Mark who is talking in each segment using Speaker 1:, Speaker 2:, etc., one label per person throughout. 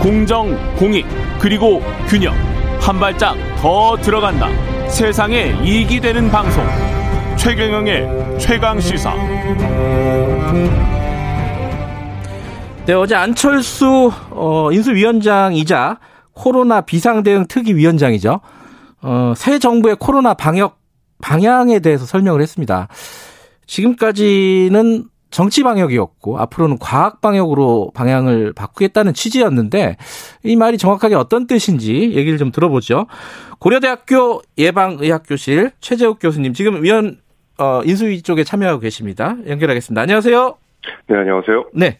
Speaker 1: 공정, 공익, 그리고 균형. 한 발짝 더 들어간다. 세상에 이익이 되는 방송. 최경영의 최강 시사.
Speaker 2: 네, 어제 안철수 어, 인수위원장이자 코로나 비상대응 특위위원장이죠. 어, 새 정부의 코로나 방역 방향에 대해서 설명을 했습니다. 지금까지는 정치 방역이었고 앞으로는 과학 방역으로 방향을 바꾸겠다는 취지였는데 이 말이 정확하게 어떤 뜻인지 얘기를 좀 들어보죠. 고려대학교 예방의학교실 최재욱 교수님 지금 위원 어, 인수위 쪽에 참여하고 계십니다. 연결하겠습니다. 안녕하세요.
Speaker 3: 네, 안녕하세요.
Speaker 2: 네.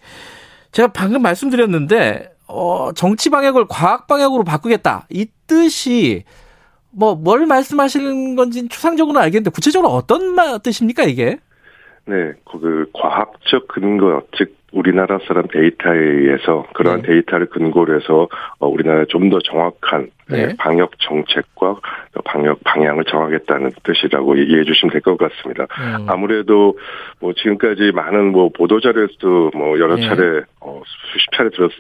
Speaker 2: 제가 방금 말씀드렸는데 어, 정치 방역을 과학 방역으로 바꾸겠다. 이 뜻이 뭐 뭘 말씀하시는 건지 추상적으로는 알겠는데 구체적으로 어떤 뜻입니까, 이게?
Speaker 3: 네, 그 과학적 근거, 즉 우리나라 사람 데이터에 의해서 그러한 네. 데이터를 근거로 해서 어, 우리나라에 좀더 정확한 네. 네. 방역 정책과 방역 방향을 정하겠다는 뜻이라고 이해해 주시면 될 것 같습니다. 음. 아무래도 뭐 지금까지 많은 뭐 보도 자료에서도 뭐 여러 네. 차례 어, 수십 차례 들었을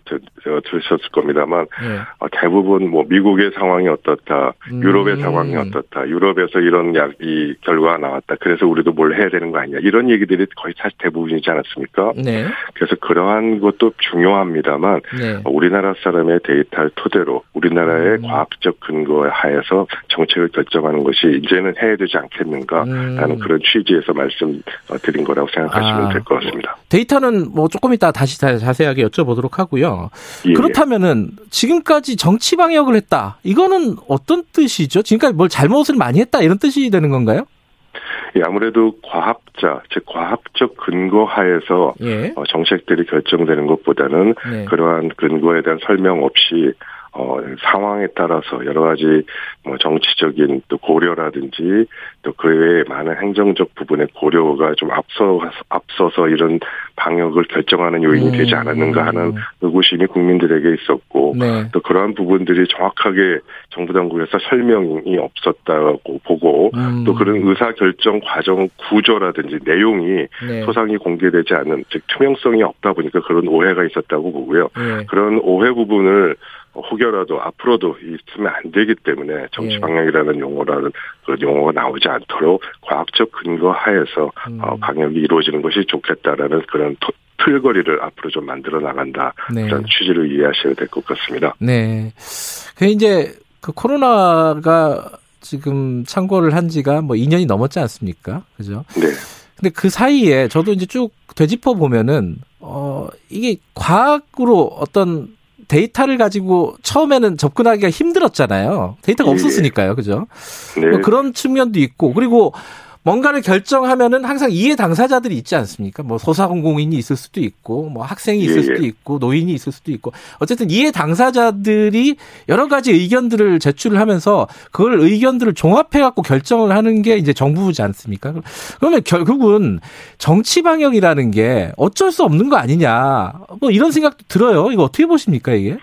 Speaker 3: 어, 들으셨을 겁니다만 네. 어, 대부분 뭐 미국의 상황이 어떻다, 음. 유럽의 상황이 어떻다, 유럽에서 이런 약 이 결과가 나왔다. 그래서 우리도 뭘 해야 되는 거 아니냐 이런 얘기들이 거의 사실 대부분이지 않았습니까? 네. 그래서 그러한 것도 중요합니다만 네. 우리나라 사람의 데이터를 토대로 우리나라의 음. 과학적 근거에 하에서 정책을 결정하는 것이 이제는 해야 되지 않겠는가라는 음. 그런 취지에서 말씀드린 거라고 생각하시면 아, 될것 같습니다.
Speaker 2: 데이터는 뭐 조금 이따 다시 자세하게 여쭤보도록 하고요. 예, 예. 그렇다면은 지금까지 정치 방역을 했다. 이거는 어떤 뜻이죠? 지금까지 뭘 잘못을 많이 했다 이런 뜻이 되는 건가요?
Speaker 3: 예, 아무래도 과학자, 즉 과학적 근거 하에서 예. 어, 정책들이 결정되는 것보다는 네. 그러한 근거에 대한 설명 없이 어, 상황에 따라서 여러 가지 뭐 정치적인 또 고려라든지 또 그 외에 많은 행정적 부분의 고려가 좀 앞서, 앞서서 이런 방역을 결정하는 요인이 음. 되지 않았는가 하는 의구심이 국민들에게 있었고 네. 또 그러한 부분들이 정확하게 정부 당국에서 설명이 없었다고 보고 음. 또 그런 의사 결정 과정 구조라든지 내용이 네. 소상히 공개되지 않은 즉 투명성이 없다 보니까 그런 오해가 있었다고 보고요. 네. 그런 오해 부분을 혹여라도 앞으로도 있으면 안 되기 때문에 정치 예. 방향이라는 용어라는 그 용어가 나오지 않도록 과학적 근거 하에서 음. 어, 방역이 이루어지는 것이 좋겠다라는 그런 토, 틀거리를 앞으로 좀 만들어 나간다 네. 그런 취지를 이해하셔야 될 것 같습니다.
Speaker 2: 네. 그 이제 그 코로나가 지금 창궐을 한 지가 뭐 2년이 넘었지 않습니까? 그죠? 네. 근데 그 사이에 저도 이제 쭉 되짚어 보면은 어 이게 과학으로 어떤 데이터를 가지고 처음에는 접근하기가 힘들었잖아요. 데이터가 예. 없었으니까요. 그죠? 네. 뭐 그런 측면도 있고 그리고 뭔가를 결정하면은 항상 이해 당사자들이 있지 않습니까? 뭐 소사공공인이 있을 수도 있고, 뭐 학생이 있을 예, 예. 수도 있고, 노인이 있을 수도 있고, 어쨌든 이해 당사자들이 여러 가지 의견들을 제출을 하면서 그걸 의견들을 종합해 갖고 결정을 하는 게 이제 정부지 않습니까? 그러면 결국은 정치 방역이라는 게 어쩔 수 없는 거 아니냐, 뭐 이런 생각도 들어요. 이거 어떻게 보십니까 이게?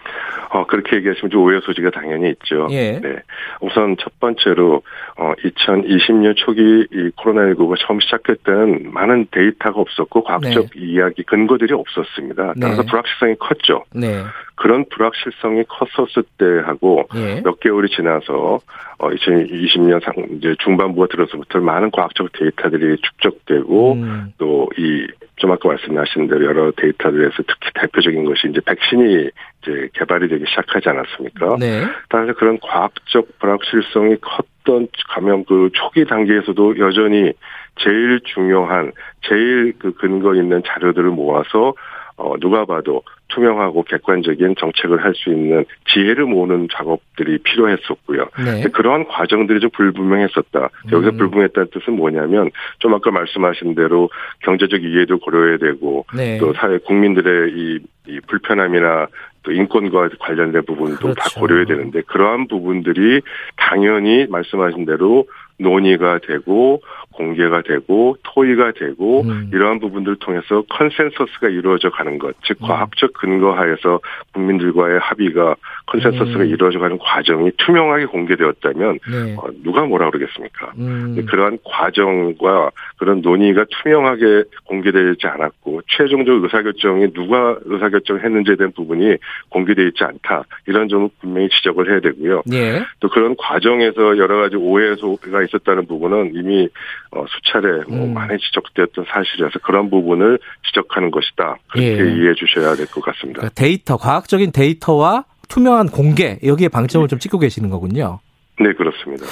Speaker 3: 어, 그렇게 얘기하시면 좀 오해 소지가 당연히 있죠. 예. 네. 우선 첫 번째로, 어, 2020년 초기 이 코로나19가 처음 때는 많은 데이터가 없었고 과학적 네. 이야기, 근거들이 없었습니다. 따라서 네. 불확실성이 컸죠. 네. 그런 불확실성이 컸었을 때하고 예. 몇 개월이 지나서 어 2020년 상 이제 중반부가 들어서부터 많은 과학적 데이터들이 축적되고 음. 또이 좀 아까 말씀하신 대로 여러 데이터들에서 특히 대표적인 것이 이제 백신이 이제 개발이 되기 시작하지 않았습니까? 네. 따라서 그런 과학적 불확실성이 컸던 감염 그 초기 단계에서도 여전히 제일 중요한 제일 그 근거 있는 자료들을 모아서 어 누가 봐도 투명하고 객관적인 정책을 할 수 있는 지혜를 모으는 작업들이 필요했었고요. 네. 그러한 과정들이 좀 불분명했었다. 여기서 음. 불분명했다는 뜻은 뭐냐면 좀 아까 말씀하신 대로 경제적 이해도 고려해야 되고 네. 또 사회 국민들의 이, 이 불편함이나 또 인권과 관련된 부분도 그렇죠. 다 고려해야 되는데 그러한 부분들이 당연히 말씀하신 대로 논의가 되고 공개가 되고 토의가 되고 음. 이러한 부분들을 통해서 컨센서스가 이루어져 가는 것, 즉 음. 과학적 근거하에서 국민들과의 합의가 컨센서스가 음. 이루어져 가는 과정이 투명하게 공개되었다면 네. 어, 누가 뭐라 그러겠습니까? 음. 그러한 과정과 그런 논의가 투명하게 공개되지 않았고 최종적 의사결정이 누가 의사결정 했는지에 대한 부분이 공개되어 있지 않다 이런 점을 분명히 지적을 해야 되고요. 네. 또 그런 과정에서 여러 가지 오해가 있었다는 부분은 이미 어, 수차례 뭐 음. 많이 지적되었던 사실이라서 그런 부분을 지적하는 것이다 그렇게 예. 이해해 주셔야 될 것 같습니다. 그러니까
Speaker 2: 데이터 과학적인 데이터와 투명한 공개 여기에 방점을 좀 찍고 계시는 거군요.
Speaker 3: 네 그렇습니다.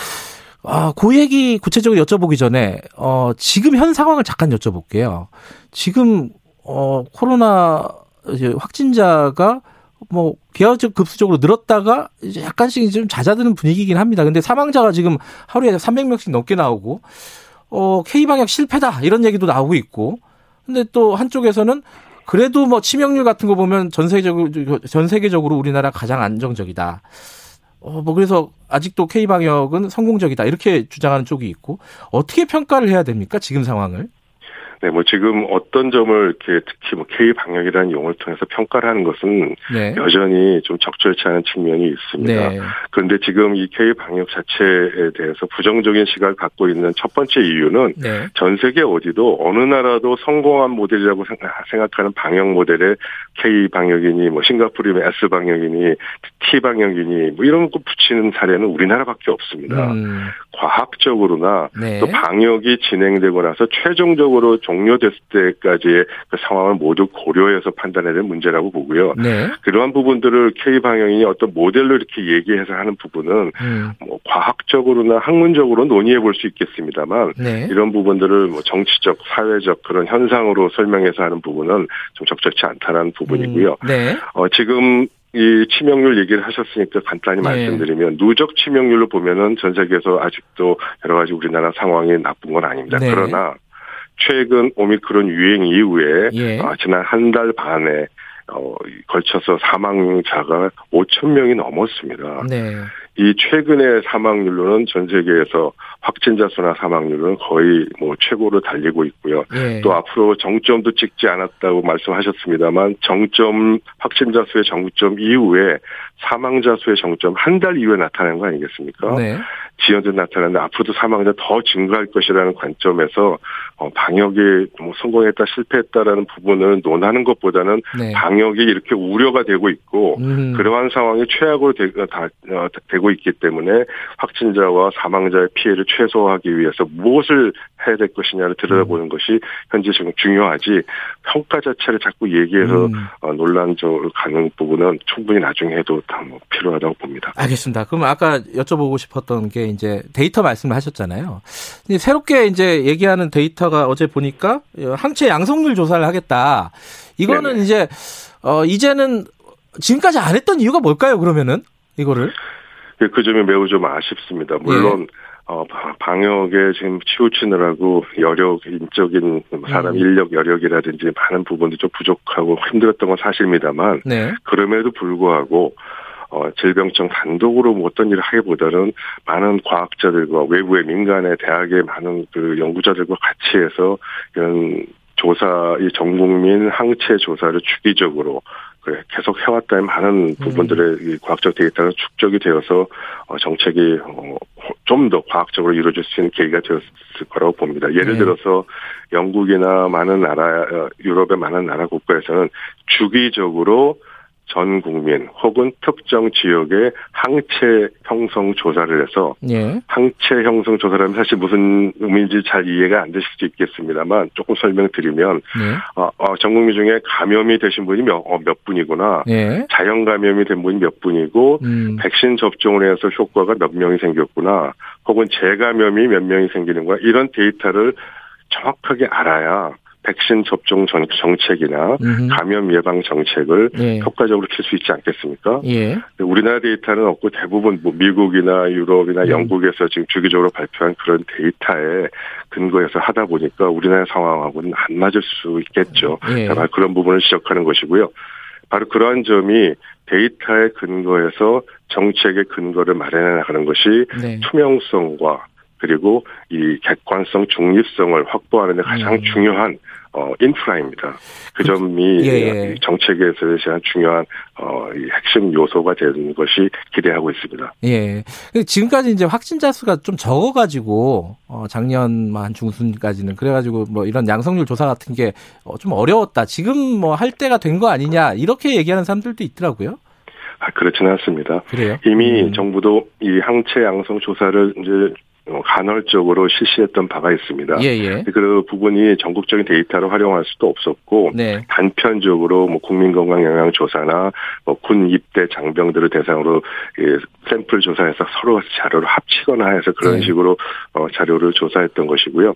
Speaker 2: 아, 그 얘기 구체적으로 여쭤보기 전에 어, 지금 현 상황을 잠깐 여쭤볼게요. 지금 어, 코로나 확진자가 뭐 비화적 급수적으로 늘었다가 이제 약간씩 좀 잦아드는 분위기긴 합니다. 근데 사망자가 지금 하루에 300명씩 넘게 나오고 어 K 방역 실패다 이런 얘기도 나오고 있고. 근데 또 한쪽에서는 그래도 뭐 치명률 같은 거 보면 전 세계적으로 전 세계적으로 우리나라 가장 안정적이다. 어, 뭐 그래서 아직도 K 방역은 성공적이다 이렇게 주장하는 쪽이 있고 어떻게 평가를 해야 됩니까 지금 상황을?
Speaker 3: 네, 뭐 지금 어떤 점을 이렇게 특히 뭐 K 방역이라는 용어를 통해서 평가를 하는 것은 네. 여전히 좀 적절치 않은 측면이 있습니다. 네. 그런데 지금 이 K 방역 자체에 대해서 부정적인 시각을 갖고 있는 첫 번째 이유는 네. 전 세계 어디도 어느 나라도 성공한 모델이라고 생각하는 방역 모델에 K 방역이니 뭐 싱가포르면 S 방역이니 T 방역이니 뭐 이런 거 붙이는 사례는 우리나라밖에 없습니다. 음. 과학적으로나 네. 또 방역이 진행되고 나서 최종적으로 종 료됐을 때까지의 그 상황을 모두 고려해서 판단해야 될 문제라고 보고요. 네. 그러한 부분들을 K 방향이 어떤 모델로 이렇게 얘기해서 하는 부분은 음. 뭐 과학적으로나 학문적으로 논의해 볼 수 있겠습니다만 네. 이런 부분들을 뭐 정치적, 사회적 그런 현상으로 설명해서 하는 부분은 좀 적절치 않다는 부분이고요. 음. 네. 어, 지금 이 치명률 얘기를 하셨으니까 간단히 네. 말씀드리면 누적 치명률로 보면은 전 세계에서 아직도 여러 가지 우리나라 상황이 나쁜 건 아닙니다. 네. 그러나 최근 오미크론 유행 이후에 예. 어, 지난 한 달 반에 어, 걸쳐서 사망자가 5천 명이 넘었습니다. 네. 이 최근의 사망률로는 전 세계에서 확진자 수나 사망률은 거의 뭐 최고로 달리고 있고요. 네. 또 앞으로 정점도 찍지 않았다고 말씀하셨습니다만 정점 확진자 수의 정점 이후에 사망자 수의 정점 한 달 이후에 나타나는 거 아니겠습니까? 네. 지연도 나타나는데 앞으로도 사망자 더 증가할 것이라는 관점에서 어, 방역이 뭐 성공했다 실패했다라는 부분을 논하는 것보다는 네. 방역이 이렇게 우려가 되고 있고 음. 그러한 상황이 최악으로 되, 다, 어, 되고 있기 때문에 확진자와 사망자의 피해를 최소화하기 위해서 무엇을 해야 될 것이냐를 들여다보는 음. 것이 현재 지금 중요하지 평가 자체를 자꾸 얘기해서 음. 어, 논란적으로 가는 부분은 충분히 나중에 해도 다 뭐 필요하다고 봅니다.
Speaker 2: 알겠습니다. 그럼 아까 여쭤보고 싶었던 게 이제 데이터 말씀을 하셨잖아요. 새롭게 이제 얘기하는 데이터 가 어제 보니까 항체 양성률 조사를 하겠다. 이거는 네네. 이제 어 이제는 지금까지 안 했던 이유가 뭘까요? 그러면은 이거를
Speaker 3: 그 점이 매우 좀 아쉽습니다. 물론 네. 어, 방역에 지금 치우치느라고 여력, 인적인 사람 음. 인력 여력이라든지 많은 부분도 좀 부족하고 힘들었던 건 사실입니다만, 네. 그럼에도 불구하고, 어, 질병청 단독으로 뭐 어떤 일을 하기보다는 많은 과학자들과 외부의 민간의 대학의 많은 그 연구자들과 같이 해서 이런 조사, 이 전국민 항체 조사를 주기적으로 계속 해왔다는 많은 부분들의 음. 과학적 데이터가 축적이 되어서 어, 정책이 어, 좀더 과학적으로 이루어질 수 있는 계기가 되었을 거라고 봅니다. 예를 네. 들어서 영국이나 많은 나라, 어, 유럽의 많은 나라 국가에서는 주기적으로 전 국민 혹은 특정 지역의 항체 형성 조사를 해서 예. 항체 형성 조사라면 사실 무슨 의미인지 잘 이해가 안 되실 수 있겠습니다만 조금 설명드리면 예. 어, 어, 전 국민 중에 감염이 되신 분이 몇, 어, 몇 분이구나 예. 자연 감염이 된 분이 몇 분이고 음. 백신 접종을 해서 효과가 몇 명이 생겼구나 혹은 재감염이 몇 명이 생기는 거야 이런 데이터를 정확하게 알아야 백신 접종 정책이나 음흠. 감염 예방 정책을 예. 효과적으로 펼 수 있지 않겠습니까? 예. 우리나라 데이터는 없고 대부분 뭐 미국이나 유럽이나 음. 영국에서 지금 주기적으로 발표한 그런 데이터에 근거해서 하다 보니까 우리나라 상황하고는 안 맞을 수 있겠죠. 예. 그런 부분을 지적하는 것이고요. 바로 그러한 점이 데이터에 근거해서 정책의 근거를 마련해 나가는 것이 네. 투명성과 그리고 이 객관성, 중립성을 확보하는 데 가장 음. 중요한 어, 인프라입니다. 그, 그 점이 예, 예. 정책에서 대한 중요한 어, 이 핵심 요소가 되는 것이 기대하고 있습니다.
Speaker 2: 예. 지금까지 이제 확진자 수가 좀 적어가지고 어, 작년 한 중순까지는 그래가지고 뭐 이런 양성률 조사 같은 게 좀 어, 어려웠다. 지금 뭐 할 때가 된 거 아니냐 이렇게 얘기하는 사람들도 있더라고요.
Speaker 3: 아, 그렇지는 않습니다.
Speaker 2: 그래요?
Speaker 3: 이미 음. 정부도 이 항체 양성 조사를 이제 어, 간헐적으로 실시했던 바가 있습니다.
Speaker 2: 예, 예.
Speaker 3: 그 부분이 전국적인 데이터로 활용할 수도 없었고
Speaker 2: 네.
Speaker 3: 단편적으로 뭐 국민건강영양조사나 뭐 군 입대 장병들을 대상으로 예, 샘플 조사해서 서로 자료를 합치거나 해서 그런 네. 식으로 어, 자료를 조사했던 것이고요.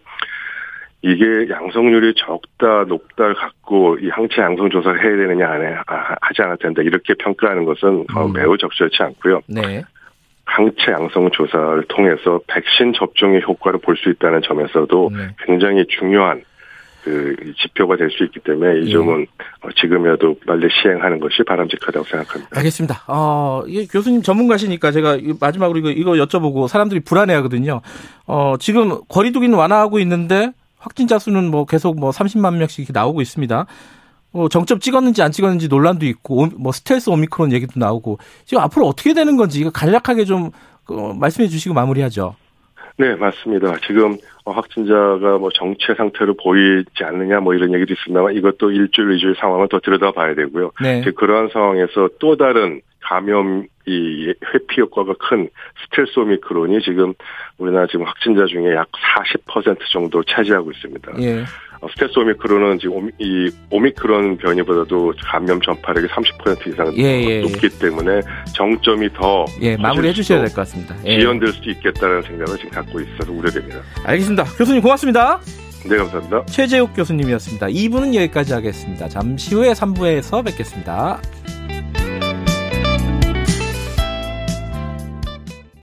Speaker 3: 이게 양성률이 적다 높다를 갖고 이 항체 양성 조사를 해야 되느냐 안 해, 아, 하지 않아도 된다 이렇게 평가하는 것은 어, 음. 매우 적절치 않고요.
Speaker 2: 네.
Speaker 3: 항체 양성 조사를 통해서 백신 접종의 효과를 볼 수 있다는 점에서도 네. 굉장히 중요한 그 지표가 될 수 있기 때문에 이 예. 점은 예. 지금이라도 빨리 시행하는 것이 바람직하다고 생각합니다.
Speaker 2: 알겠습니다. 어, 이게 교수님 전문가시니까 제가 마지막으로 이거, 이거 여쭤보고 사람들이 불안해하거든요. 어, 지금 거리두기는 완화하고 있는데 확진자 수는 뭐 계속 뭐 30만 명씩 나오고 있습니다. 뭐 정점 찍었는지 안 찍었는지 논란도 있고 뭐 스텔스 오미크론 얘기도 나오고 지금 앞으로 어떻게 되는 건지 이거 간략하게 좀 어, 말씀해 주시고 마무리하죠.
Speaker 3: 네, 맞습니다. 지금 확진자가 뭐 정체 상태로 보이지 않느냐 뭐 이런 얘기도 있습니다만 이것도 일주일, 이주일 상황을 더 들여다봐야 되고요.
Speaker 2: 네.
Speaker 3: 그러한 상황에서 또 다른 감염 이 회피 효과가 큰 스텔스 오미크론이 지금 우리나라 지금 확진자 중에 약 40% 정도 차지하고 있습니다.
Speaker 2: 예.
Speaker 3: 어, 스텔스 오미크론은 지금 이 오미크론 변이보다도 감염 전파력이 30% 이상
Speaker 2: 예, 예,
Speaker 3: 높기 예. 때문에 정점이 더
Speaker 2: 예, 마무리해 주셔야 될 것 같습니다.
Speaker 3: 예. 지연될 수도 있겠다는 생각을 지금 갖고 있어서 우려됩니다.
Speaker 2: 알겠습니다. 교수님 고맙습니다.
Speaker 3: 네, 감사합니다.
Speaker 2: 최재욱 교수님이었습니다. 2부는 여기까지 하겠습니다. 잠시 후에 3부에서 뵙겠습니다.